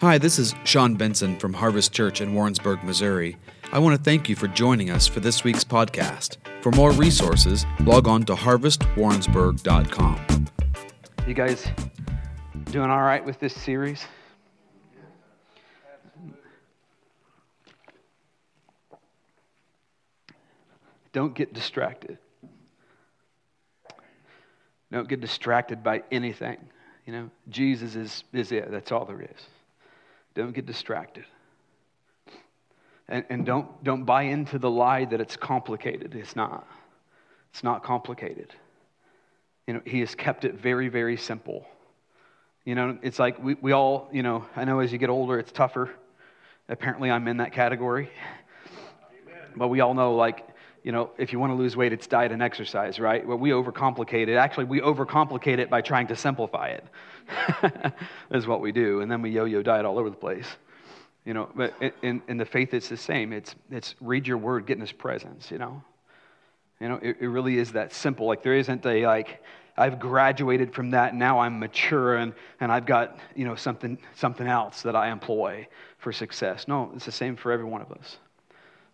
Hi, this is Shawn Benson from Harvest Church in Warrensburg, Missouri. I want to thank you for joining us for this week's podcast. For more resources, log on to harvestwarrensburg.com. You guys doing all right with this series? Don't get distracted. Don't get distracted by anything. You know, Jesus is, is it. That's all there is. Don't get distracted. And, and don't, don't buy into the lie that it's complicated. It's not. It's not complicated. You know, he has kept it very, very simple. You know, it's like we, we all, you know, I know as you get older, it's tougher. Apparently, I'm in that category. Amen. But we all know, like, you know, if you want to lose weight, it's diet and exercise, right? Well, we overcomplicate it. Actually, we overcomplicate it by trying to simplify it. is what we do. And then we yo-yo diet all over the place. You know, but in, in the faith, it's the same. It's, it's read your word, get in his presence, you know. You know, it, it really is that simple. Like there isn't a, like, I've graduated from that, now I'm mature and, and I've got, you know, something, something else that I employ for success. No, it's the same for every one of us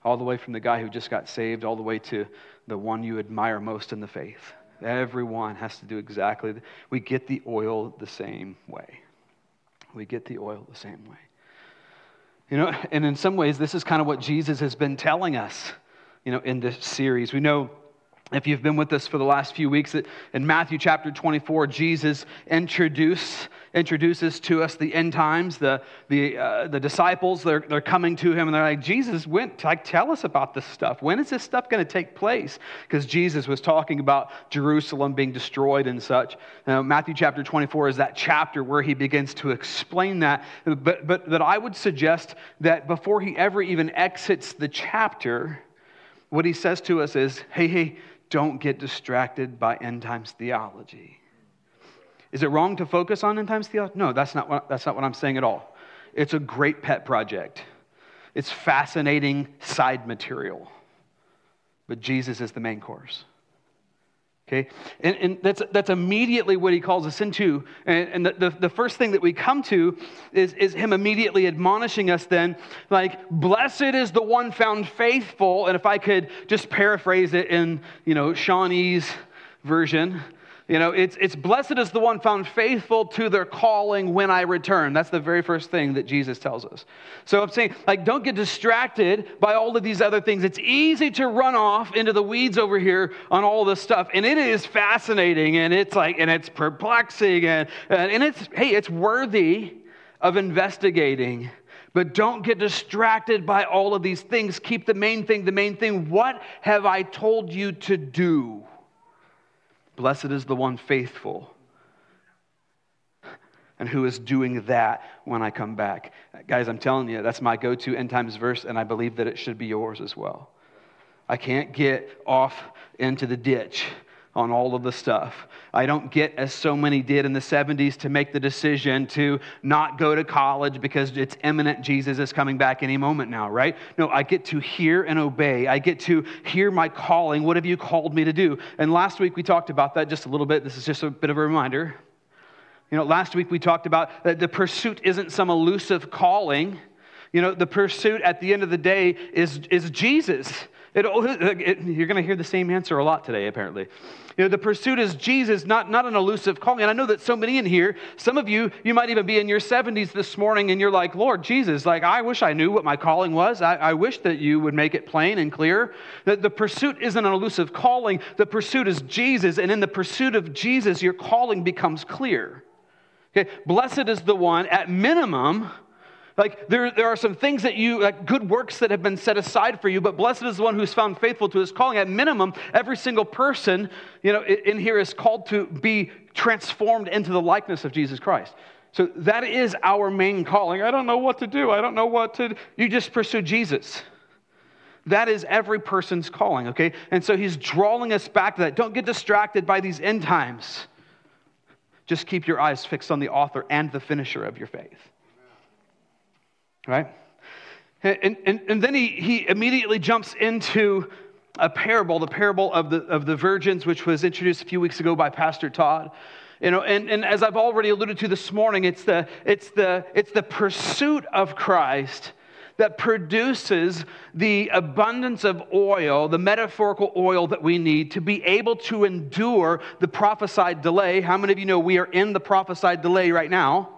all the way from the guy who just got saved, all the way to the one you admire most in the faith. Everyone has to do exactly. We get the oil the same way. We get the oil the same way. You know, and in some ways, this is kind of what Jesus has been telling us, you know, in this series. We know if you've been with us for the last few weeks, in Matthew chapter 24, Jesus introduce, introduces to us the end times. The, the, uh, the disciples, they're, they're coming to him and they're like, Jesus, when, like, tell us about this stuff. When is this stuff going to take place? Because Jesus was talking about Jerusalem being destroyed and such. Now, Matthew chapter 24 is that chapter where he begins to explain that. But, but, but I would suggest that before he ever even exits the chapter, what he says to us is, hey, hey, don't get distracted by end times theology. Is it wrong to focus on end times theology? No, that's not what, that's not what I'm saying at all. It's a great pet project, it's fascinating side material. But Jesus is the main course. Okay? And, and that's, that's immediately what he calls us into. And, and the, the, the, first thing that we come to is, is him immediately admonishing us then, like, blessed is the one found faithful. And if I could just paraphrase it in, you know, Shawnee's version, you know, it's, it's blessed is the one found faithful to their calling when I return. That's the very first thing that Jesus tells us. So I'm saying, like, don't get distracted by all of these other things. It's easy to run off into the weeds over here on all this stuff. And it is fascinating and it's like, and it's perplexing and, and it's, hey, it's worthy of investigating. But don't get distracted by all of these things. Keep the main thing the main thing. What have I told you to do? Blessed is the one faithful and who is doing that when I come back. Guys, I'm telling you, that's my go to end times verse, and I believe that it should be yours as well. I can't get off into the ditch on all of the stuff. I don't get, as so many did in the 70s, to make the decision to not go to college because it's imminent Jesus is coming back any moment now, right? No, I get to hear and obey. I get to hear my calling. What have you called me to do? And last week we talked about that just a little bit. This is just a bit of a reminder. You know, last week we talked about that the pursuit isn't some elusive calling. You know, the pursuit at the end of the day is, is Jesus. It, it, you're going to hear the same answer a lot today, apparently. You know, the pursuit is Jesus, not, not an elusive calling. And I know that so many in here, some of you, you might even be in your 70s this morning and you're like, Lord Jesus, like, I wish I knew what my calling was. I, I wish that you would make it plain and clear. That the pursuit isn't an elusive calling, the pursuit is Jesus. And in the pursuit of Jesus, your calling becomes clear. Okay? Blessed is the one, at minimum, like there, there are some things that you, like good works that have been set aside for you, but blessed is the one who's found faithful to his calling. At minimum, every single person, you know, in here is called to be transformed into the likeness of Jesus Christ. So that is our main calling. I don't know what to do. I don't know what to do. You just pursue Jesus. That is every person's calling, okay? And so he's drawing us back to that. Don't get distracted by these end times. Just keep your eyes fixed on the author and the finisher of your faith right? And, and, and then he, he immediately jumps into a parable, the parable of the, of the virgins, which was introduced a few weeks ago by Pastor Todd. You know, and, and as I've already alluded to this morning, it's the, it's, the, it's the pursuit of Christ that produces the abundance of oil, the metaphorical oil that we need to be able to endure the prophesied delay. How many of you know we are in the prophesied delay right now?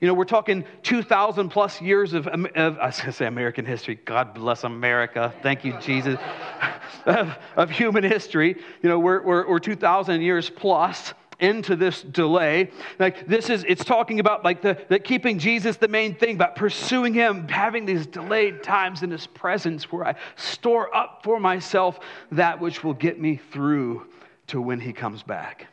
You know, we're talking 2,000 plus years of, of I was going to say American history. God bless America. Thank you, Jesus. of, of, human history. You know, we're, we're, we're 2,000 years plus into this delay. Like this is, it's talking about like the, the keeping Jesus the main thing, about pursuing him, having these delayed times in his presence where I store up for myself that which will get me through to when he comes back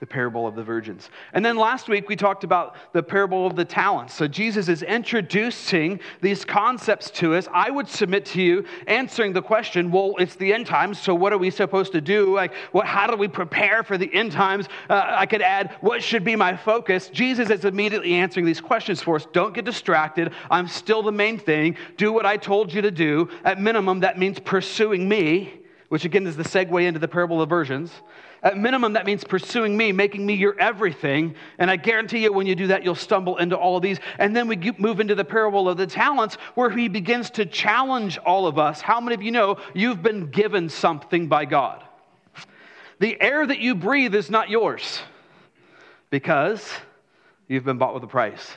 the parable of the virgins. And then last week we talked about the parable of the talents. So Jesus is introducing these concepts to us. I would submit to you answering the question, well, it's the end times, so what are we supposed to do? Like, what, how do we prepare for the end times? Uh, I could add, what should be my focus? Jesus is immediately answering these questions for us. Don't get distracted. I'm still the main thing. Do what I told you to do. At minimum, that means pursuing me which again is the segue into the parable of virgins. At minimum, that means pursuing me, making me your everything. And I guarantee you, when you do that, you'll stumble into all of these. And then we move into the parable of the talents, where he begins to challenge all of us. How many of you know you've been given something by God? The air that you breathe is not yours because you've been bought with a price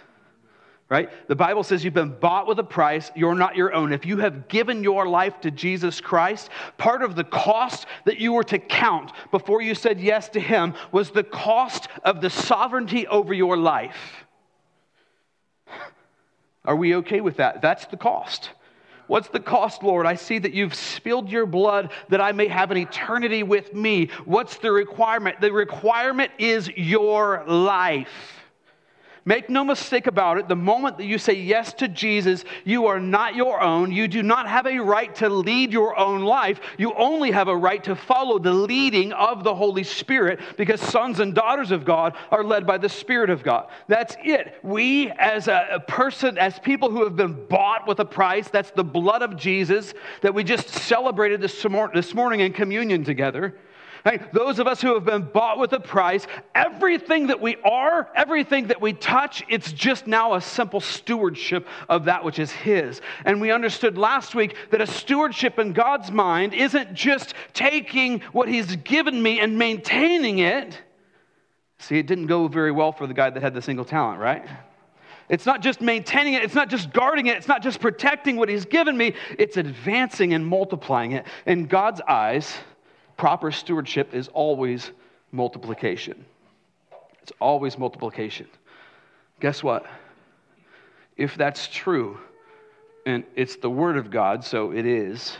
right? The Bible says you've been bought with a price. You're not your own. If you have given your life to Jesus Christ, part of the cost that you were to count before you said yes to Him was the cost of the sovereignty over your life. Are we okay with that? That's the cost. What's the cost, Lord? I see that you've spilled your blood that I may have an eternity with me. What's the requirement? The requirement is your life. Make no mistake about it, the moment that you say yes to Jesus, you are not your own. You do not have a right to lead your own life. You only have a right to follow the leading of the Holy Spirit because sons and daughters of God are led by the Spirit of God. That's it. We, as a, person, as people who have been bought with a price, that's the blood of Jesus that we just celebrated this, morning in communion together. Right? Those of us who have been bought with a price, everything that we are, everything that we touch, it's just now a simple stewardship of that which is His. And we understood last week that a stewardship in God's mind isn't just taking what He's given me and maintaining it. See, it didn't go very well for the guy that had the single talent, right? It's not just maintaining it, it's not just guarding it, it's not just protecting what He's given me, it's advancing and multiplying it. In God's eyes, proper stewardship is always multiplication. It's always multiplication. Guess what? If that's true, and it's the Word of God, so it is,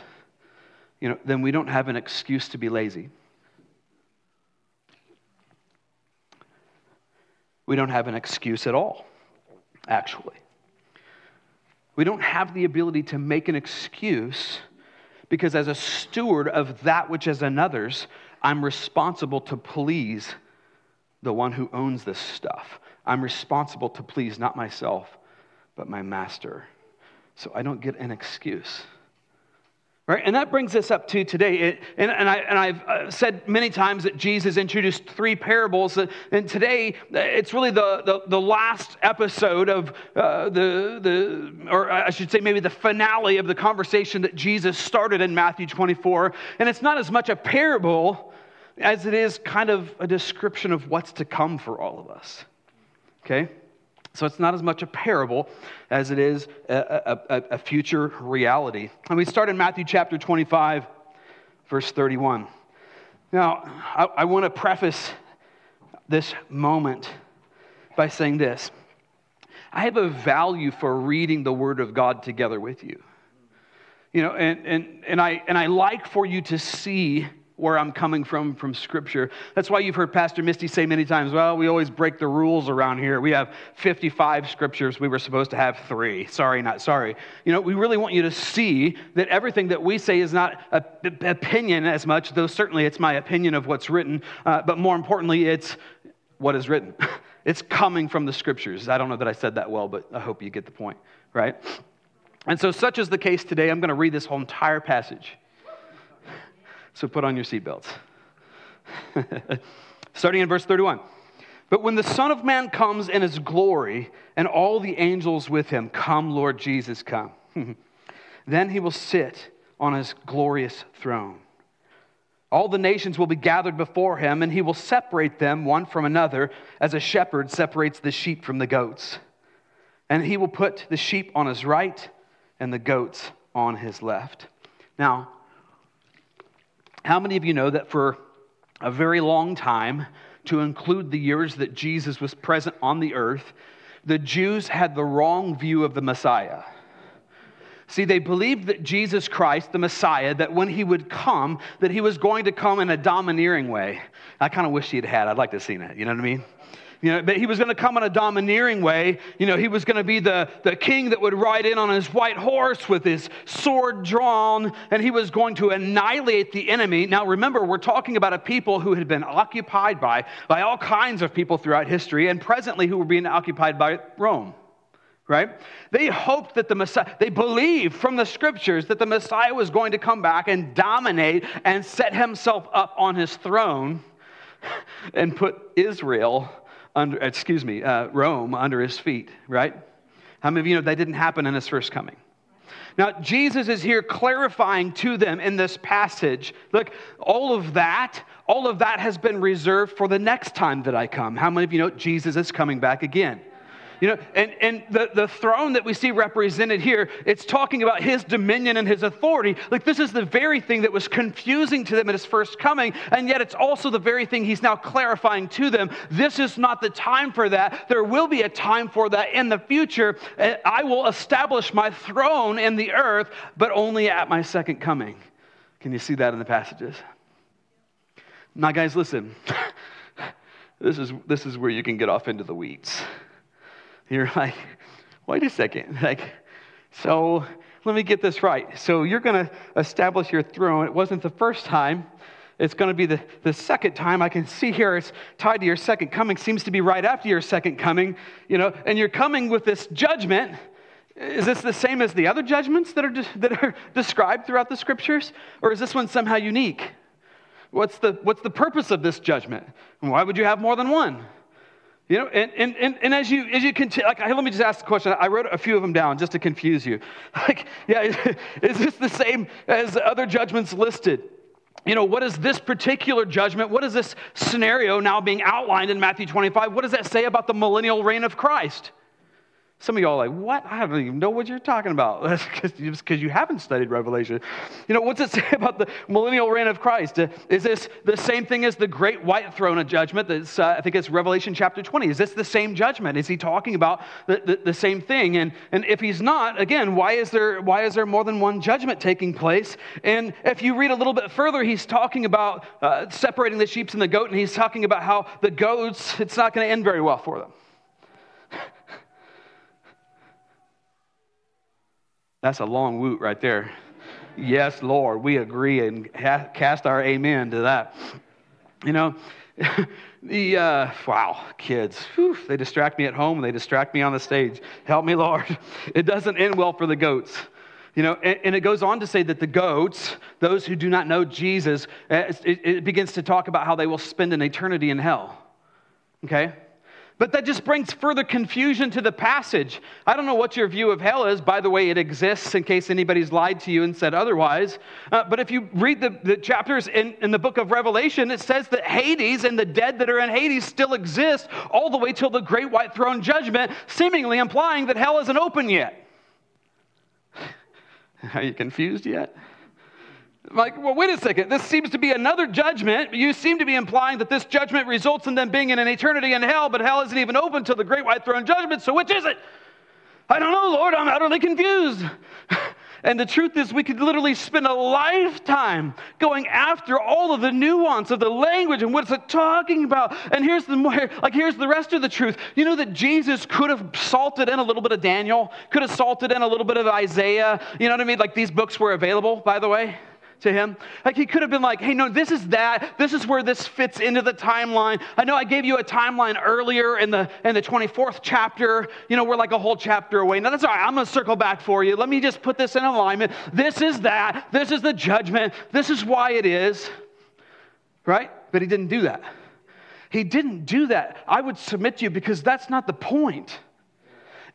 you know, then we don't have an excuse to be lazy. We don't have an excuse at all, actually. We don't have the ability to make an excuse because as a steward of that which is another's, I'm responsible to please the one who owns this stuff. I'm responsible to please not myself, but my master. So I don't get an excuse. Right? And that brings us up to today. It, and, and, I, I've uh, said many times that Jesus introduced three parables. And today, it's really the, the, the last episode of uh, the, the, or I should say, maybe the finale of the conversation that Jesus started in Matthew 24. And it's not as much a parable as it is kind of a description of what's to come for all of us. Okay? So it's not as much a parable as it is a, a, a, future reality. And we start in Matthew chapter 25, verse 31. Now, I, I want to preface this moment by saying this I have a value for reading the Word of God together with you. You know, and, and, and, I, and I like for you to see where I'm coming from from Scripture. That's why you've heard Pastor Misty say many times, well, we always break the rules around here. We have 55 Scriptures. We were supposed to have three. Sorry, not sorry. You know, we really want you to see that everything that we say is not an opinion as much, though certainly it's my opinion of what's written, uh, but more importantly, it's what is written. it's coming from the Scriptures. I don't know that I said that well, but I hope you get the point, right? And so, such is the case today. I'm going to read this whole entire passage. So put on your seatbelts. Starting in verse 31. But when the Son of Man comes in his glory and all the angels with him, come, Lord Jesus, come. then he will sit on his glorious throne. All the nations will be gathered before him, and he will separate them one from another, as a shepherd separates the sheep from the goats. And he will put the sheep on his right and the goats on his left. Now, how many of you know that for a very long time, to include the years that Jesus was present on the earth, the Jews had the wrong view of the Messiah. See, they believed that Jesus Christ, the Messiah, that when he would come, that he was going to come in a domineering way. I kind of wish he had had. I'd like to have seen it. You know what I mean? You know, but he was going to come in a domineering way. You know, he was going to be the, the king that would ride in on his white horse with his sword drawn, and he was going to annihilate the enemy. Now, remember, we're talking about a people who had been occupied by, by all kinds of people throughout history, and presently who were being occupied by Rome right? They hoped that the Messiah, they believed from the scriptures that the Messiah was going to come back and dominate and set himself up on his throne and put Israel under, excuse me, uh, Rome under his feet, right? How many of you know that didn't happen in his first coming? Now, Jesus is here clarifying to them in this passage look, all of that, all of that has been reserved for the next time that I come. How many of you know Jesus is coming back again? You know, and, and the, the throne that we see represented here, it's talking about his dominion and his authority. Like this is the very thing that was confusing to them at his first coming, and yet it's also the very thing he's now clarifying to them. This is not the time for that. There will be a time for that in the future. Uh, I will establish my throne in the earth, but only at my second coming. Can you see that in the passages? Now, guys, listen. this is, this is where you can get off into the weeds. You're like, wait a second. Like, so let me get this right. So you're going to establish your throne. It wasn't the first time. It's going to be the, the second time. I can see here it's tied to your second coming. Seems to be right after your second coming, you know, and you're coming with this judgment. Is this the same as the other judgments that are, de- that are described throughout the scriptures? Or is this one somehow unique? What's the, what's the purpose of this judgment? Why would you have more than one? You know, and, and, and, and as you as you continue, like, let me just ask the question. I wrote a few of them down just to confuse you. Like, yeah, is this the same as other judgments listed? You know, what is this particular judgment? What is this scenario now being outlined in Matthew 25? What does that say about the millennial reign of Christ? Some of y'all are like, what? I don't even know what you're talking about. That's because you haven't studied Revelation. You know, what's it say about the millennial reign of Christ? Uh, is this the same thing as the great white throne of judgment? That's, uh, I think it's Revelation chapter 20. Is this the same judgment? Is he talking about the, the, the, same thing? And, and if he's not, again, why is, there, why is there more than one judgment taking place? And if you read a little bit further, he's talking about uh, separating the sheep and the goat, and he's talking about how the goats, it's not going to end very well for them. That's a long woot right there. Yes, Lord, we agree and cast our amen to that. You know, the uh, wow, kids, whew, they distract me at home, they distract me on the stage. Help me, Lord. It doesn't end well for the goats. You know, and, and, it goes on to say that the goats, those who do not know Jesus, it, it begins to talk about how they will spend an eternity in hell. Okay? But that just brings further confusion to the passage. I don't know what your view of hell is. By the way, it exists in case anybody's lied to you and said otherwise. Uh, but if you read the, the chapters in, in the book of Revelation, it says that Hades and the dead that are in Hades still exist all the way till the great white throne judgment, seemingly implying that hell isn't open yet. Are you confused yet? Like, well, wait a second. This seems to be another judgment. You seem to be implying that this judgment results in them being in an eternity in hell, but hell isn't even open until the great white throne judgment. So which is it? I don't know, Lord. I'm utterly confused. And the truth is, we could literally spend a lifetime going after all of the nuance of the language and what's it talking about. And here's the more, like here's the rest of the truth. You know that Jesus could have salted in a little bit of Daniel, could have salted in a little bit of Isaiah. You know what I mean? Like these books were available, by the way to him. Like he could have been like, hey, no, this is that. This is where this fits into the timeline. I know I gave you a timeline earlier in the in the 24th chapter. You know, we're like a whole chapter away. Now that's all right. I'm gonna circle back for you. Let me just put this in alignment. This is that. This is the judgment. This is why it is. Right? But he didn't do that. He didn't do that. I would submit to you because that's not the point.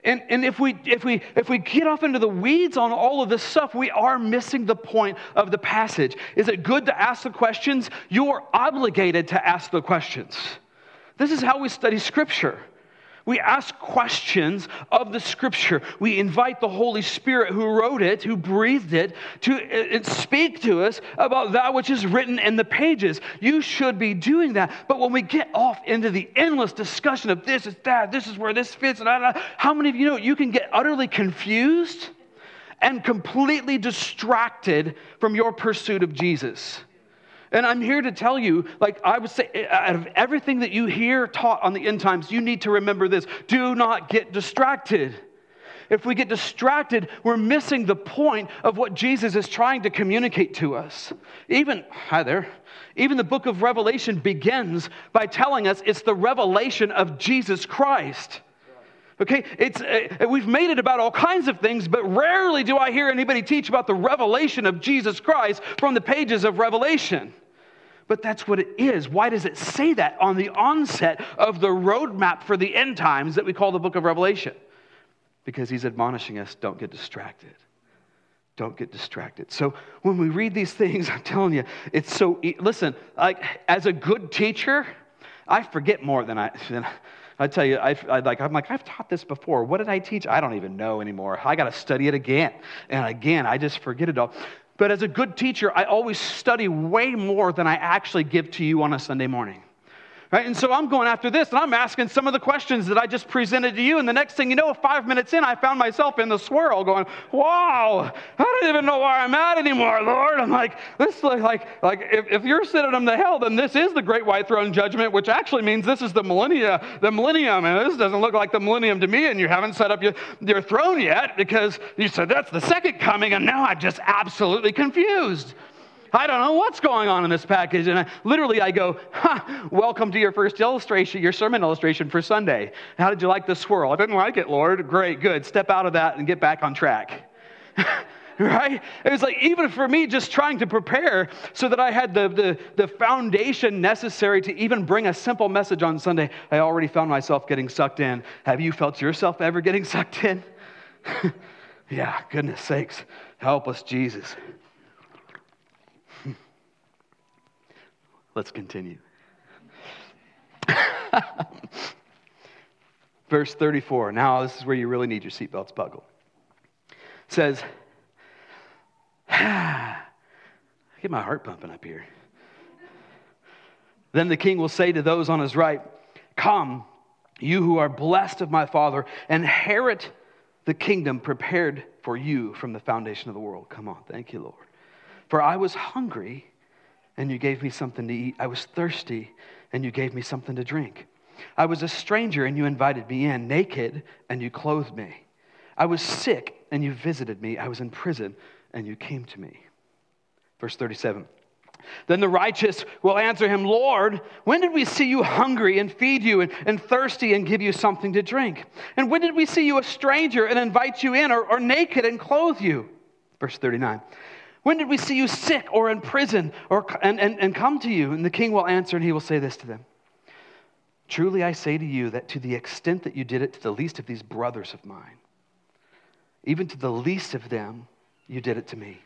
And, and if, we, if, we, if we get off into the weeds on all of this stuff, we are missing the point of the passage. Is it good to ask the questions? You're obligated to ask the questions. This is how we study Scripture. We ask questions of the scripture. We invite the Holy Spirit who wrote it, who breathed it, to uh, speak to us about that which is written in the pages. You should be doing that. But when we get off into the endless discussion of this is that, this is where this fits, and how many of you know you can get utterly confused and completely distracted from your pursuit of Jesus? And I'm here to tell you, like I would say, out of everything that you hear taught on the end times, you need to remember this do not get distracted. If we get distracted, we're missing the point of what Jesus is trying to communicate to us. Even, hi there, even the book of Revelation begins by telling us it's the revelation of Jesus Christ. Okay, it's, uh, we've made it about all kinds of things, but rarely do I hear anybody teach about the revelation of Jesus Christ from the pages of Revelation. But that's what it is. Why does it say that on the onset of the roadmap for the end times that we call the book of Revelation? Because he's admonishing us don't get distracted. Don't get distracted. So when we read these things, I'm telling you, it's so. Listen, like as a good teacher, I forget more than I. Than, I tell you, I, I, like, I'm like, I've taught this before. What did I teach? I don't even know anymore. I got to study it again. And again, I just forget it all. But as a good teacher, I always study way more than I actually give to you on a Sunday morning. Right? And so I'm going after this and I'm asking some of the questions that I just presented to you. And the next thing you know, five minutes in, I found myself in the swirl going, wow, I don't even know where I'm at anymore, Lord. I'm like, this like, like, like if, if you're sitting them to hell, then this is the great white throne judgment, which actually means this is the millennia, the millennium. And this doesn't look like the millennium to me. And you haven't set up your, your throne yet because you said that's the second coming. And now I'm just absolutely confused. I don't know what's going on in this package. And I, literally, I go, ha, welcome to your first illustration, your sermon illustration for Sunday. How did you like the swirl? I didn't like it, Lord. Great, good. Step out of that and get back on track. right? It was like, even for me, just trying to prepare so that I had the, the, the foundation necessary to even bring a simple message on Sunday, I already found myself getting sucked in. Have you felt yourself ever getting sucked in? yeah, goodness sakes. Help us, Jesus. Let's continue. Verse 34. Now, this is where you really need your seatbelts buckled. It says, I get my heart pumping up here. Then the king will say to those on his right, Come, you who are blessed of my Father, inherit the kingdom prepared for you from the foundation of the world. Come on, thank you, Lord. For I was hungry and you gave me something to eat. I was thirsty, and you gave me something to drink. I was a stranger, and you invited me in, naked, and you clothed me. I was sick, and you visited me. I was in prison, and you came to me. Verse 37. Then the righteous will answer him, Lord, when did we see you hungry and feed you, and, and, thirsty and give you something to drink? And when did we see you a stranger and invite you in, or, or naked and clothe you? Verse 39. When did we see you sick or in prison or, and, and, and come to you? And the king will answer and he will say this to them Truly I say to you that to the extent that you did it to the least of these brothers of mine, even to the least of them, you did it to me.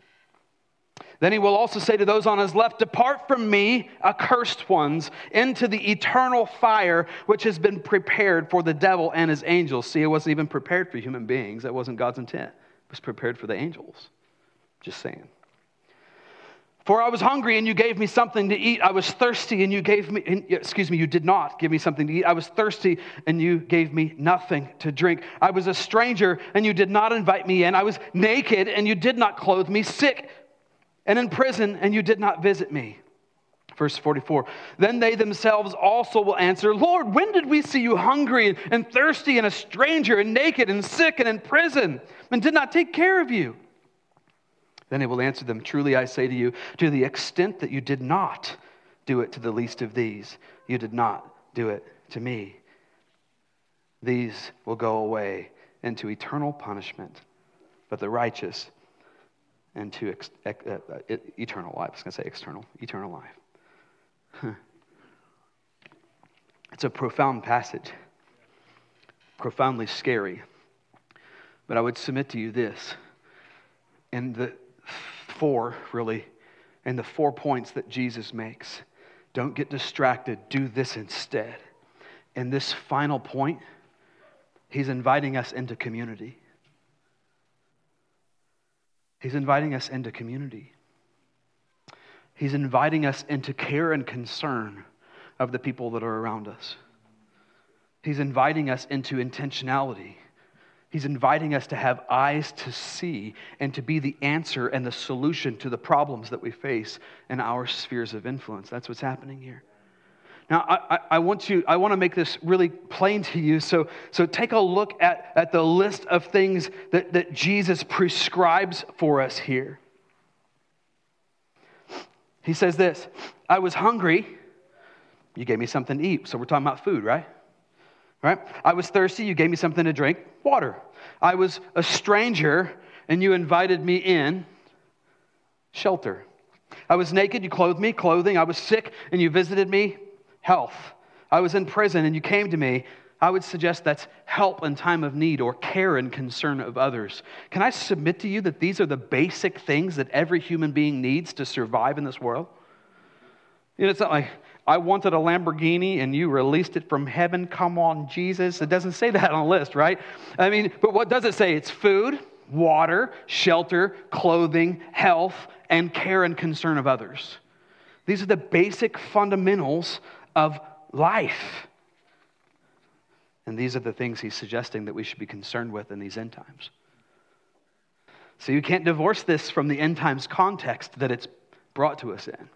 Then he will also say to those on his left, Depart from me, accursed ones, into the eternal fire which has been prepared for the devil and his angels. See, it wasn't even prepared for human beings. That wasn't God's intent. It was prepared for the angels. Just saying. For I was hungry and you gave me something to eat. I was thirsty and you gave me, excuse me, you did not give me something to eat. I was thirsty and you gave me nothing to drink. I was a stranger and you did not invite me in. I was naked and you did not clothe me, sick and in prison and you did not visit me. Verse 44 Then they themselves also will answer, Lord, when did we see you hungry and thirsty and a stranger and naked and sick and in prison and did not take care of you? Then he will answer them Truly I say to you, to the extent that you did not do it to the least of these, you did not do it to me. These will go away into eternal punishment, but the righteous into ex- uh, uh, eternal life. I was going to say external, eternal life. It's a profound passage, profoundly scary. But I would submit to you this. And the four, really, and the four points that Jesus makes don't get distracted, do this instead. And this final point, he's inviting us into community. He's inviting us into community. He's inviting us into care and concern of the people that are around us. He's inviting us into intentionality. He's inviting us to have eyes to see and to be the answer and the solution to the problems that we face in our spheres of influence. That's what's happening here. Now, I, I, want to, I want to make this really plain to you. So, so take a look at, at the list of things that, that Jesus prescribes for us here. He says this I was hungry, you gave me something to eat. So we're talking about food, right? Right? I was thirsty, you gave me something to drink, water. I was a stranger, and you invited me in, shelter. I was naked, you clothed me, clothing. I was sick, and you visited me, health. I was in prison and you came to me. I would suggest that's help in time of need or care and concern of others. Can I submit to you that these are the basic things that every human being needs to survive in this world? You know, it's not like I wanted a Lamborghini and you released it from heaven. Come on, Jesus. It doesn't say that on the list, right? I mean, but what does it say? It's food, water, shelter, clothing, health, and care and concern of others. These are the basic fundamentals of life. And these are the things he's suggesting that we should be concerned with in these end times. So you can't divorce this from the end times context that it's brought to us in.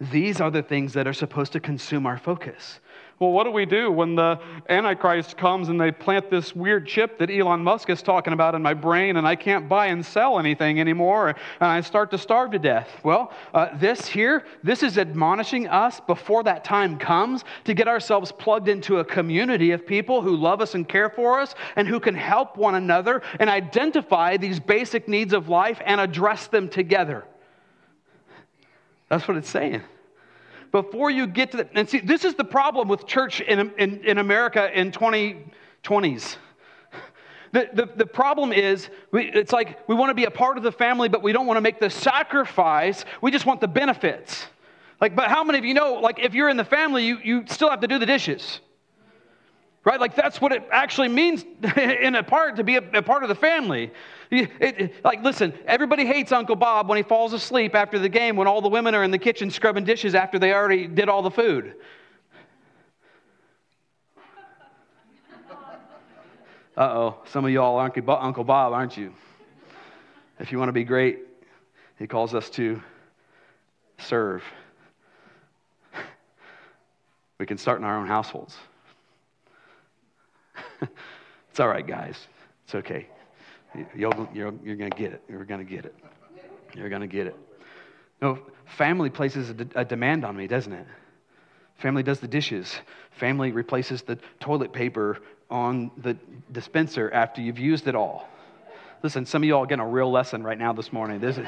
These are the things that are supposed to consume our focus. Well, what do we do when the Antichrist comes and they plant this weird chip that Elon Musk is talking about in my brain and I can't buy and sell anything anymore and I start to starve to death? Well, uh, this here, this is admonishing us before that time comes to get ourselves plugged into a community of people who love us and care for us and who can help one another and identify these basic needs of life and address them together. That's what it's saying before you get to that. And see, this is the problem with church in, in, in America in 2020s. The, the, the problem is, we, it's like we want to be a part of the family, but we don't want to make the sacrifice. We just want the benefits. Like, but how many of you know, like, if you're in the family, you, you still have to do the dishes? right? Like that's what it actually means in a part to be a, a part of the family. It, it, like, listen, everybody hates Uncle Bob when he falls asleep after the game when all the women are in the kitchen scrubbing dishes after they already did all the food. Uh oh, some of y'all are Uncle Bob, aren't you? If you want to be great, he calls us to serve. We can start in our own households. it's all right, guys. It's okay. You'll, you're, you're going to get it. You're going to get it. You're going to get it. No, family places a, de- a demand on me, doesn't it? Family does the dishes. Family replaces the toilet paper on the dispenser after you've used it all. Listen, some of y'all are getting a real lesson right now this morning. This is,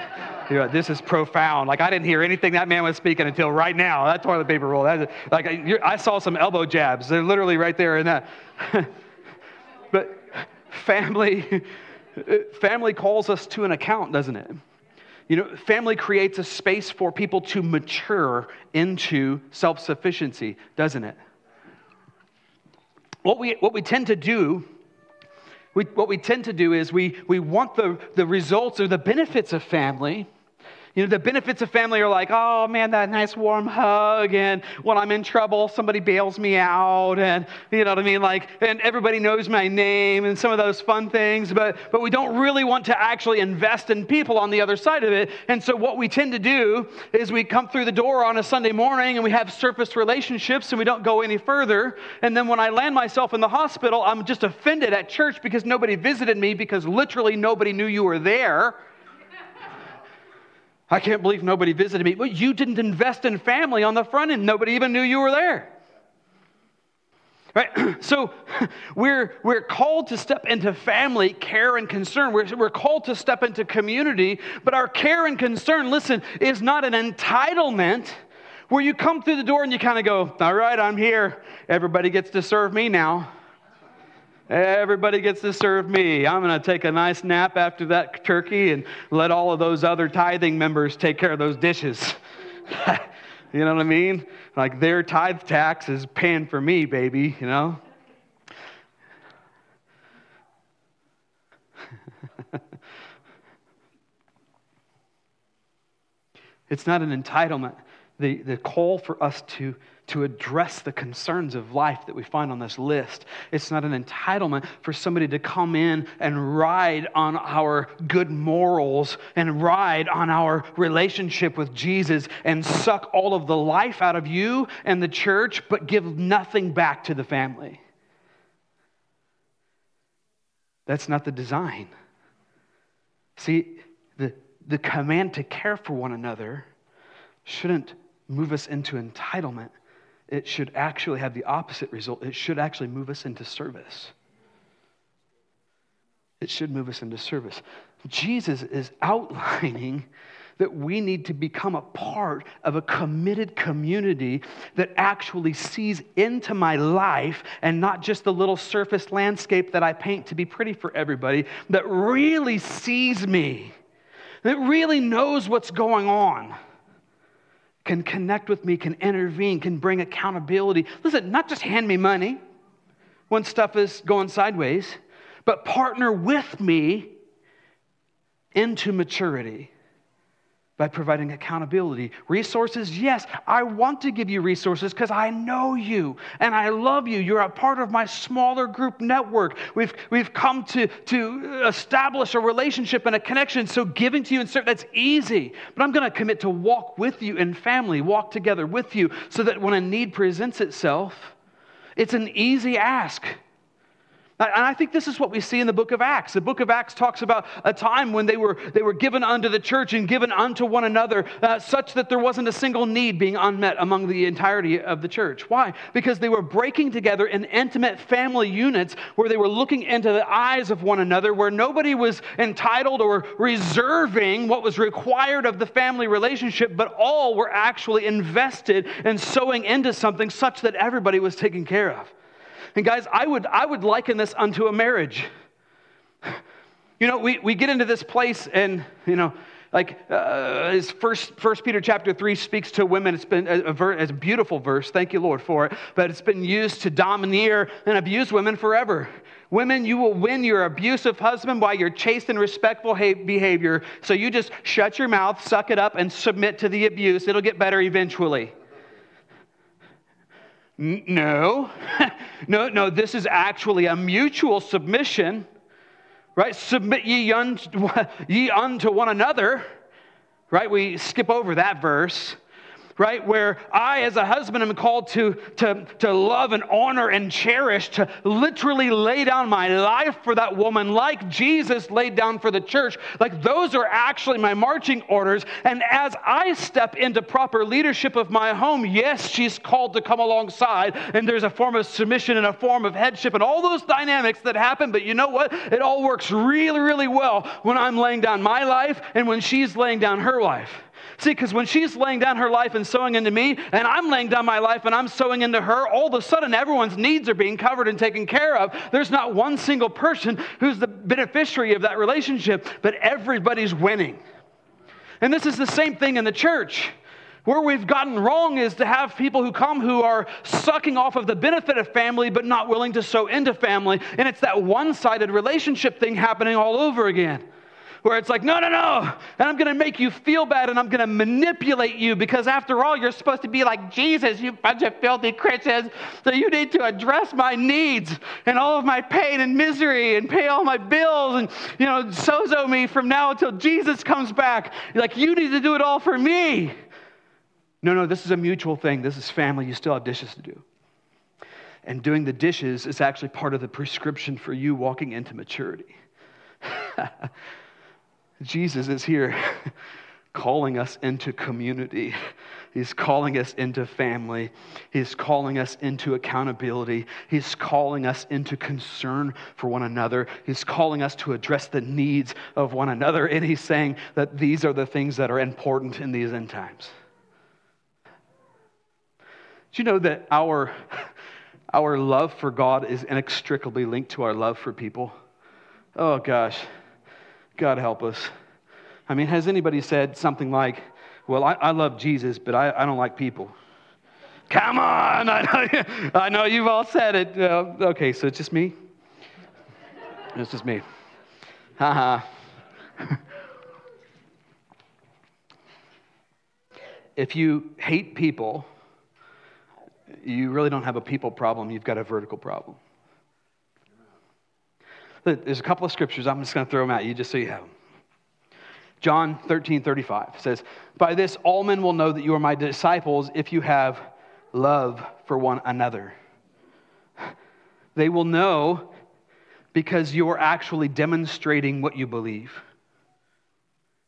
you know, this is profound. Like, I didn't hear anything that man was speaking until right now. That toilet paper roll. That, like, I saw some elbow jabs. They're literally right there in that. but family, Uh, family calls us to an account, doesn't it? You know, family creates a space for people to mature into self sufficiency, doesn't it? What we, what we tend to do, we, what we tend to do is we, we want the, the results or the benefits of family, you know, the benefits of family are like, oh man, that nice warm hug, and when I'm in trouble, somebody bails me out, and you know what I mean? Like, and everybody knows my name, and some of those fun things, but, but we don't really want to actually invest in people on the other side of it. And so, what we tend to do is we come through the door on a Sunday morning and we have surface relationships and we don't go any further. And then, when I land myself in the hospital, I'm just offended at church because nobody visited me because literally nobody knew you were there. I can't believe nobody visited me. Well, you didn't invest in family on the front end. Nobody even knew you were there. Right? So we're, we're called to step into family care and concern. We're, we're called to step into community, but our care and concern, listen, is not an entitlement. where you come through the door and you kind of go, All right, I'm here. Everybody gets to serve me now. Everybody gets to serve me. I'm going to take a nice nap after that turkey and let all of those other tithing members take care of those dishes. you know what I mean? Like their tithe tax is paying for me, baby, you know? it's not an entitlement. The, the call for us to to address the concerns of life that we find on this list. It's not an entitlement for somebody to come in and ride on our good morals and ride on our relationship with Jesus and suck all of the life out of you and the church, but give nothing back to the family. That's not the design. See, the, the command to care for one another shouldn't move us into entitlement it should actually have the opposite result. It should actually move us into service. It should move us into service. Jesus is outlining that we need to become a part of a committed community that actually sees into my life and not just the little surface landscape that I paint to be pretty for everybody, that really sees me, that really knows what's going on can connect with me, can intervene, can bring accountability. Listen, not just hand me money when stuff is going sideways, but partner with me into maturity by providing accountability. Resources, yes, I want to give you resources because I know you and I love you. You're a part of my smaller group network. We've, we've come to, to establish a relationship and a connection. So giving to you and serving, that's easy. But I'm going to commit to walk with you in family, walk together with you so that when a need presents itself, it's an easy ask. And I think this is what we see in the book of Acts. The book of Acts talks about a time when they were, they were given unto the church and given unto one another, uh, such that there wasn't a single need being unmet among the entirety of the church. Why? Because they were breaking together in intimate family units where they were looking into the eyes of one another, where nobody was entitled or reserving what was required of the family relationship, but all were actually invested in sowing into something such that everybody was taken care of. And guys, I would, I would liken this unto a marriage. You know, we, we get into this place and, you know, like uh, his first, first Peter chapter 3 speaks to women. It's been a, a, ver- a beautiful verse. Thank you, Lord, for it. But it's been used to domineer and abuse women forever. Women, you will win your abusive husband by your chaste and respectful behavior. So you just shut your mouth, suck it up, and submit to the abuse. It'll get better eventually. No, no, no, this is actually a mutual submission, right? Submit ye unto, ye unto one another, right? We skip over that verse right? Where I, as a husband, am called to, to, to love and honor and cherish, to literally lay down my life for that woman, like Jesus laid down for the church. Like those are actually my marching orders. And as I step into proper leadership of my home, yes, she's called to come alongside. And there's a form of submission and a form of headship and all those dynamics that happen. But you know what? It all works really, really well when I'm laying down my life and when she's laying down her life. See, because when she's laying down her life and sowing into me, and I'm laying down my life and I'm sowing into her, all of a sudden everyone's needs are being covered and taken care of. There's not one single person who's the beneficiary of that relationship, but everybody's winning. And this is the same thing in the church. Where we've gotten wrong is to have people who come who are sucking off of the benefit of family but not willing to sow into family. And it's that one sided relationship thing happening all over again where it's like, no, no, no. And I'm going to make you feel bad and I'm going to manipulate you because after all, you're supposed to be like Jesus, you bunch of filthy Christians. So you need to address my needs and all of my pain and misery and pay all my bills and, you know, sozo me from now until Jesus comes back. Like, you need to do it all for me. No, no, this is a mutual thing. This is family. You still have dishes to do. And doing the dishes is actually part of the prescription for you walking into maturity. Jesus is here calling us into community. He's calling us into family. He's calling us into accountability. He's calling us into concern for one another. He's calling us to address the needs of one another. And he's saying that these are the things that are important in these end times. Do you know that our, our love for God is inextricably linked to our love for people? Oh gosh, God help us. I mean, has anybody said something like, Well, I, I love Jesus, but I, I don't like people? Come on, I know, I know you've all said it. Uh, okay, so it's just me? It's just me. Haha. if you hate people, you really don't have a people problem, you've got a vertical problem. There's a couple of scriptures, I'm just going to throw them at you just so you have them. John 13, 35 says, By this all men will know that you are my disciples if you have love for one another. They will know because you're actually demonstrating what you believe.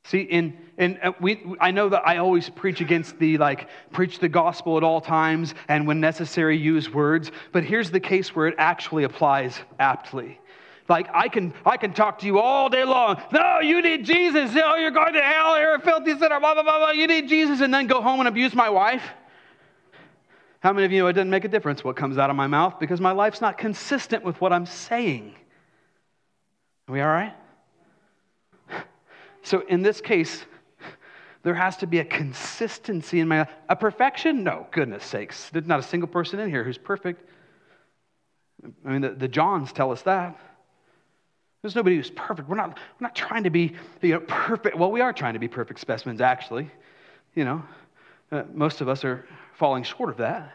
See, in, in uh, we, I know that I always preach against the like, preach the gospel at all times and when necessary use words, but here's the case where it actually applies aptly. Like, I can, I can talk to you all day long. No, you need Jesus. No, you're going to hell. You're a filthy sinner. Blah, blah, blah, blah. You need Jesus. And then go home and abuse my wife. How many of you know it doesn't make a difference what comes out of my mouth because my life's not consistent with what I'm saying? Are we all right? So in this case, there has to be a consistency in my life. a perfection? No, goodness sakes. There's not a single person in here who's perfect. I mean, the, the Johns tell us that. There's nobody who's perfect. We're not, we're not trying to be you know, perfect. Well, we are trying to be perfect specimens, actually. You know, uh, most of us are falling short of that.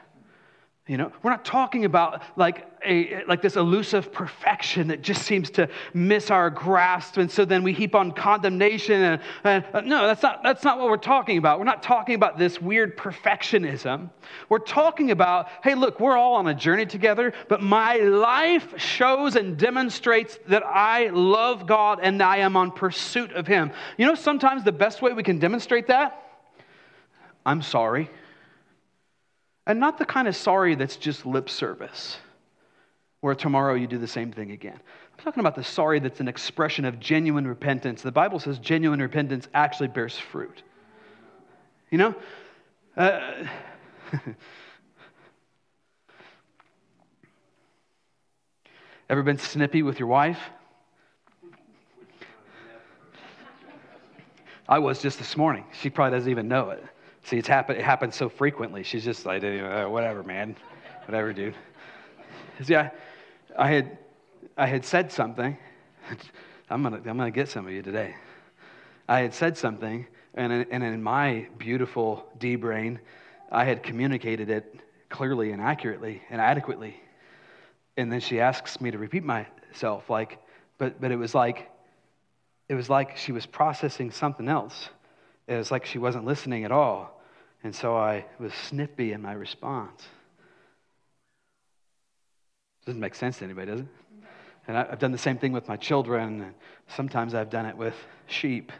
You know, we're not talking about like a like this elusive perfection that just seems to miss our grasp, and so then we heap on condemnation. And, and uh, no, that's not that's not what we're talking about. We're not talking about this weird perfectionism. We're talking about, hey, look, we're all on a journey together, but my life shows and demonstrates that I love God and I am on pursuit of Him. You know, sometimes the best way we can demonstrate that, I'm sorry. And not the kind of sorry that's just lip service, where tomorrow you do the same thing again. I'm talking about the sorry that's an expression of genuine repentance. The Bible says genuine repentance actually bears fruit. You know? Uh, ever been snippy with your wife? I was just this morning. She probably doesn't even know it. See, it's happened, it happens so frequently. She's just like, uh, whatever, man. Whatever, dude. See, I, I, had, I had said something. I'm to I'm gonna get some of you today. I had said something, and in, and in my beautiful D brain, I had communicated it clearly and accurately and adequately. And then she asks me to repeat myself, like, but, but it was like, it was like she was processing something else. It was like she wasn't listening at all. And so I was snippy in my response. Doesn't make sense to anybody, does it? And I've done the same thing with my children. Sometimes I've done it with sheep.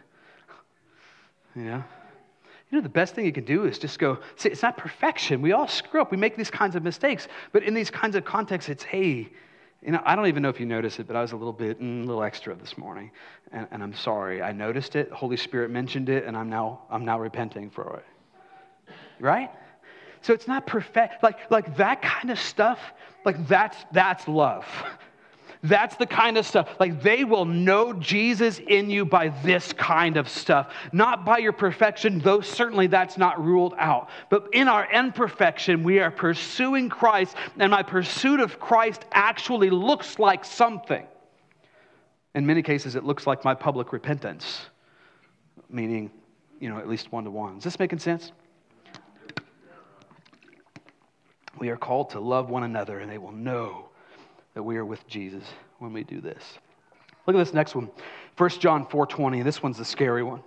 You know? You know, the best thing you can do is just go, see, it's not perfection. We all screw up. We make these kinds of mistakes. But in these kinds of contexts, it's, hey, you know, I don't even know if you noticed it, but I was a little bit, mm, a little extra this morning. And, and I'm sorry. I noticed it. Holy Spirit mentioned it, and I'm now, I'm now repenting for it right? So it's not perfect. Like, like that kind of stuff, like that's, that's love. That's the kind of stuff. Like they will know Jesus in you by this kind of stuff, not by your perfection, though certainly that's not ruled out. But in our imperfection, we are pursuing Christ, and my pursuit of Christ actually looks like something. In many cases, it looks like my public repentance, meaning, you know, at least one to one. Is this making sense? We are called to love one another, and they will know that we are with Jesus when we do this. Look at this next one. 1 John 4:20. This one's the scary one.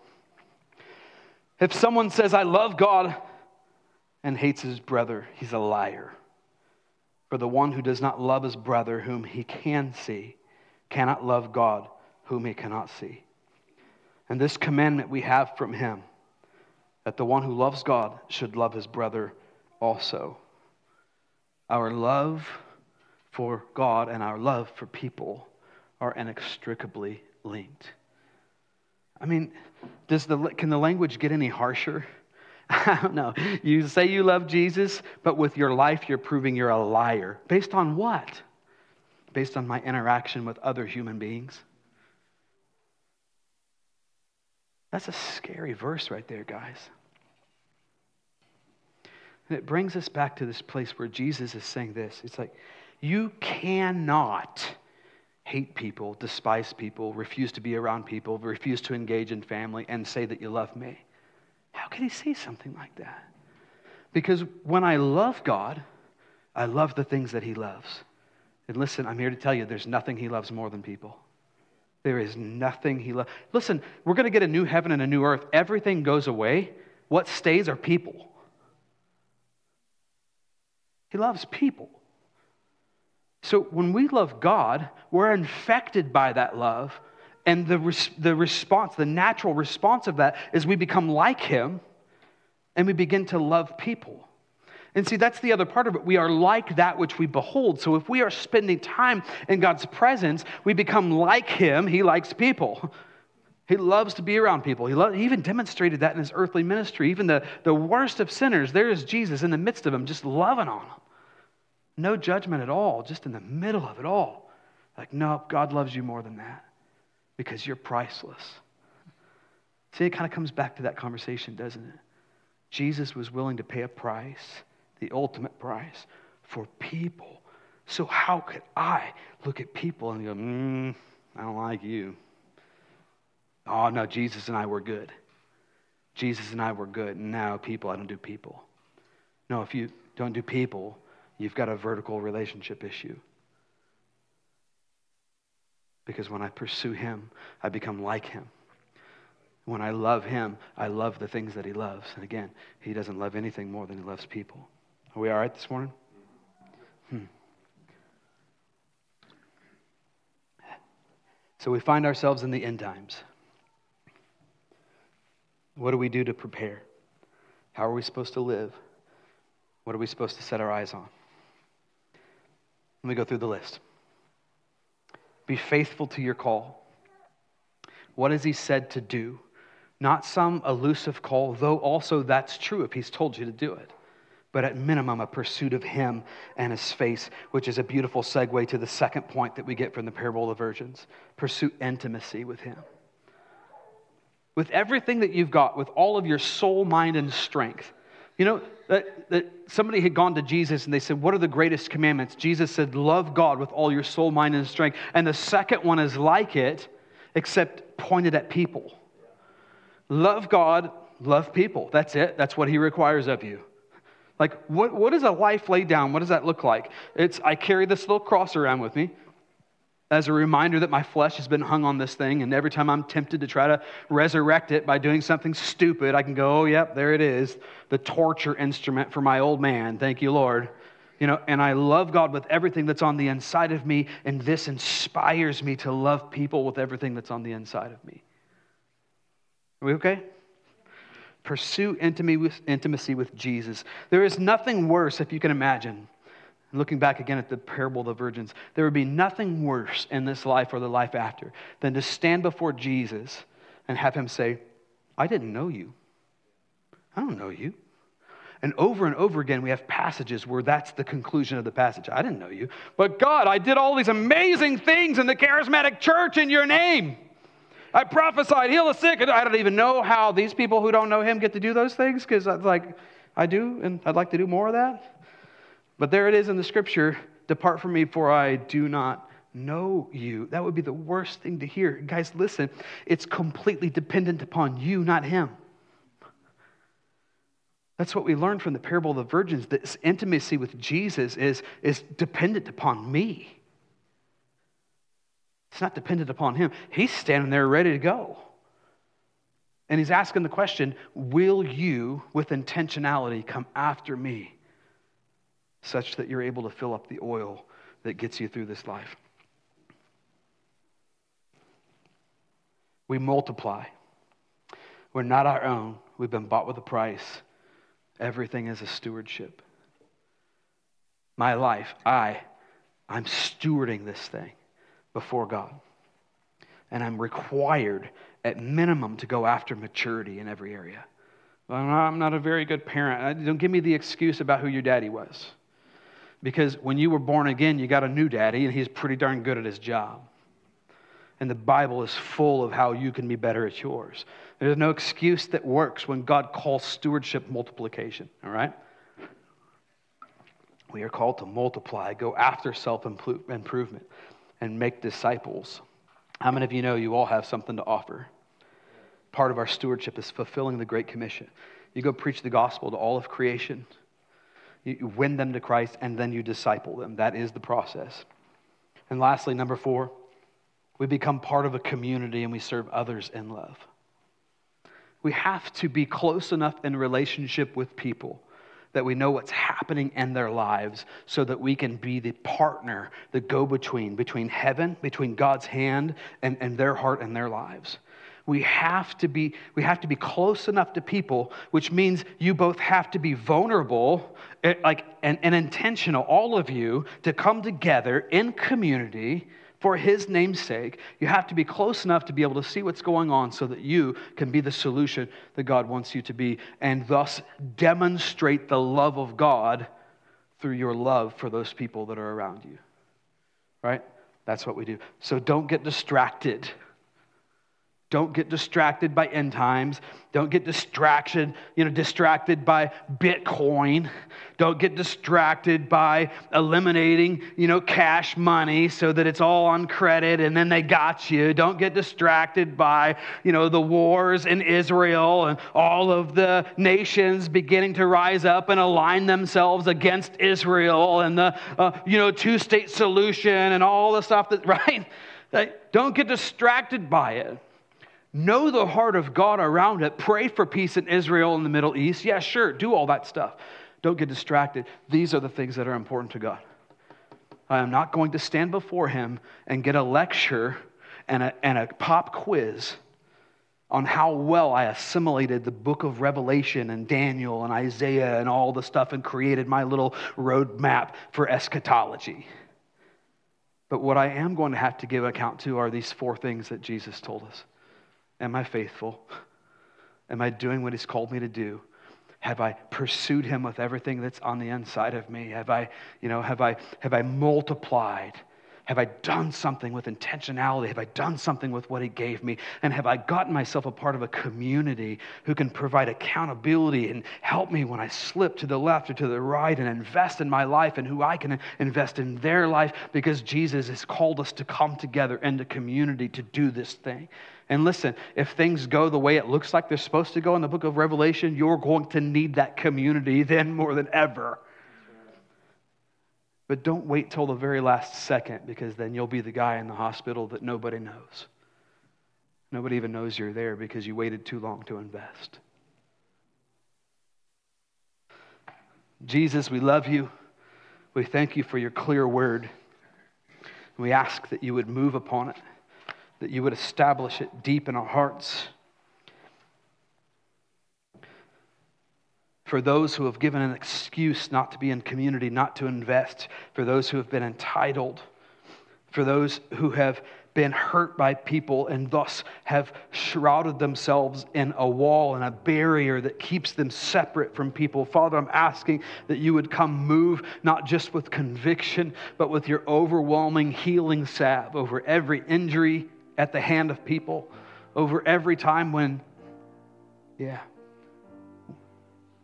If someone says, I love God and hates his brother, he's a liar. For the one who does not love his brother, whom he can see, cannot love God, whom he cannot see. And this commandment we have from him that the one who loves God should love his brother also. Our love for God and our love for people are inextricably linked. I mean, does the, can the language get any harsher? I don't know. You say you love Jesus, but with your life, you're proving you're a liar. Based on what? Based on my interaction with other human beings. That's a scary verse right there, guys. And it brings us back to this place where Jesus is saying this. It's like, you cannot hate people, despise people, refuse to be around people, refuse to engage in family, and say that you love me. How can he say something like that? Because when I love God, I love the things that he loves. And listen, I'm here to tell you there's nothing he loves more than people. There is nothing he loves. Listen, we're going to get a new heaven and a new earth. Everything goes away. What stays are people. He loves people. So when we love God, we're infected by that love. And the, res- the response, the natural response of that is we become like Him and we begin to love people. And see, that's the other part of it. We are like that which we behold. So if we are spending time in God's presence, we become like Him. He likes people. He loves to be around people. He, lo- he even demonstrated that in his earthly ministry. Even the, the worst of sinners, there is Jesus in the midst of them, just loving on them. No judgment at all, just in the middle of it all. Like, no, God loves you more than that because you're priceless. See, it kind of comes back to that conversation, doesn't it? Jesus was willing to pay a price, the ultimate price, for people. So, how could I look at people and go, mm, I don't like you? Oh, no, Jesus and I were good. Jesus and I were good. And now, people, I don't do people. No, if you don't do people, you've got a vertical relationship issue. Because when I pursue Him, I become like Him. When I love Him, I love the things that He loves. And again, He doesn't love anything more than He loves people. Are we all right this morning? Hmm. So we find ourselves in the end times. What do we do to prepare? How are we supposed to live? What are we supposed to set our eyes on? Let me go through the list. Be faithful to your call. What is he said to do? Not some elusive call, though also that's true if he's told you to do it. But at minimum, a pursuit of him and his face, which is a beautiful segue to the second point that we get from the parable of virgins. Pursue intimacy with him. With everything that you've got, with all of your soul, mind, and strength, you know, that, that somebody had gone to Jesus and they said, What are the greatest commandments? Jesus said, Love God with all your soul, mind, and strength. And the second one is like it, except pointed at people. Love God, love people. That's it. That's what He requires of you. Like, what, what is a life laid down? What does that look like? It's I carry this little cross around with me as a reminder that my flesh has been hung on this thing, and every time I'm tempted to try to resurrect it by doing something stupid, I can go, oh, yep, there it is, the torture instrument for my old man. Thank you, Lord. You know, and I love God with everything that's on the inside of me, and this inspires me to love people with everything that's on the inside of me. Are we okay? Pursue intimacy with Jesus. There is nothing worse, if you can imagine, looking back again at the parable of the virgins, there would be nothing worse in this life or the life after than to stand before Jesus and have him say, I didn't know you. I don't know you. And over and over again, we have passages where that's the conclusion of the passage. I didn't know you. But God, I did all these amazing things in the charismatic church in your name. I prophesied, heal the sick. I don't even know how these people who don't know him get to do those things because, like, I do, and I'd like to do more of that. But there it is in the scripture Depart from me, for I do not know you. That would be the worst thing to hear. Guys, listen, it's completely dependent upon you, not him. That's what we learned from the parable of the virgins. This intimacy with Jesus is, is dependent upon me. It's not dependent upon him. He's standing there ready to go. And he's asking the question Will you, with intentionality, come after me? Such that you're able to fill up the oil that gets you through this life. We multiply. We're not our own. We've been bought with a price. Everything is a stewardship. My life, I, I'm stewarding this thing before God. And I'm required, at minimum, to go after maturity in every area. I'm not a very good parent. Uh, don't give me the excuse about who your daddy was. Because when you were born again, you got a new daddy, and he's pretty darn good at his job. And the Bible is full of how you can be better at yours. There's no excuse that works when God calls stewardship multiplication, all right? We are called to multiply, go after self improvement, and make disciples. How many of you know you all have something to offer? Part of our stewardship is fulfilling the Great Commission. You go preach the gospel to all of creation, you win them to Christ, and then you disciple them. That is the process. And lastly, number four, we become part of a community and we serve others in love. We have to be close enough in relationship with people that we know what's happening in their lives so that we can be the partner, the go between, between heaven, between God's hand and, and their heart and their lives. We have, to be, we have to be close enough to people, which means you both have to be vulnerable eh, like, and, and intentional, all of you, to come together in community for his name's sake, you have to be close enough to be able to see what's going on so that you can be the solution that God wants you to be and thus demonstrate the love of God through your love for those people that are around you. Right? That's what we do. So don't get distracted don't get distracted by end times. Don't get distracted, you know, distracted by Bitcoin. Don't get distracted by eliminating, you know, cash money so that it's all on credit and then they got you. Don't get distracted by, you know, the wars in Israel and all of the nations beginning to rise up and align themselves against Israel and the, uh, you know, two-state solution and all the stuff that, right? Don't get distracted by it. Know the heart of God around it. Pray for peace in Israel and the Middle East. Yeah, sure, do all that stuff. Don't get distracted. These are the things that are important to God. I am not going to stand before Him and get a lecture and a, and a pop quiz on how well I assimilated the book of Revelation and Daniel and Isaiah and all the stuff and created my little roadmap for eschatology. But what I am going to have to give account to are these four things that Jesus told us. Am I faithful? Am I doing what He's called me to do? Have I pursued Him with everything that's on the inside of me? Have I, you know, have I, have I multiplied? Have I done something with intentionality? Have I done something with what He gave me? And have I gotten myself a part of a community who can provide accountability and help me when I slip to the left or to the right and invest in my life and who I can invest in their life because Jesus has called us to come together into community to do this thing? And listen, if things go the way it looks like they're supposed to go in the book of Revelation, you're going to need that community then more than ever. But don't wait till the very last second because then you'll be the guy in the hospital that nobody knows. Nobody even knows you're there because you waited too long to invest. Jesus, we love you. We thank you for your clear word. We ask that you would move upon it that you would establish it deep in our hearts. For those who have given an excuse not to be in community, not to invest, for those who have been entitled, for those who have been hurt by people and thus have shrouded themselves in a wall and a barrier that keeps them separate from people. Father, I'm asking that you would come move not just with conviction, but with your overwhelming healing salve over every injury, at the hand of people over every time when, yeah,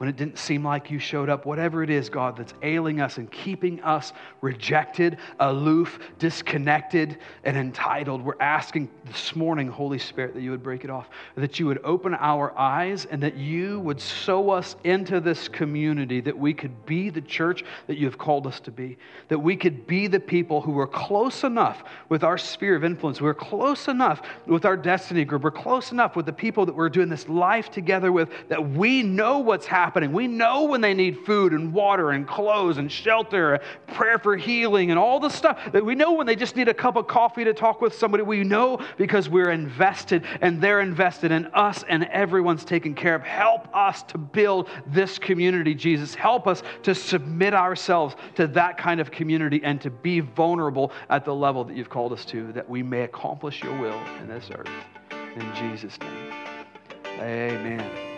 when it didn't seem like you showed up, whatever it is, God, that's ailing us and keeping us rejected, aloof, disconnected, and entitled, we're asking this morning, Holy Spirit, that you would break it off, that you would open our eyes and that you would sow us into this community, that we could be the church that you have called us to be, that we could be the people who are close enough with our sphere of influence, we're close enough with our destiny group, we're close enough with the people that we're doing this life together with, that we know what's happening happening. We know when they need food and water and clothes and shelter, prayer for healing and all the stuff. That we know when they just need a cup of coffee to talk with somebody. We know because we're invested and they're invested in us and everyone's taken care of. Help us to build this community, Jesus. Help us to submit ourselves to that kind of community and to be vulnerable at the level that you've called us to, that we may accomplish your will in this earth. In Jesus' name. Amen.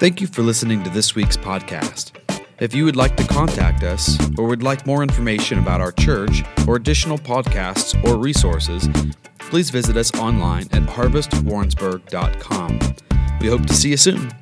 Thank you for listening to this week's podcast. If you would like to contact us or would like more information about our church or additional podcasts or resources, please visit us online at harvestwarrensburg.com. We hope to see you soon.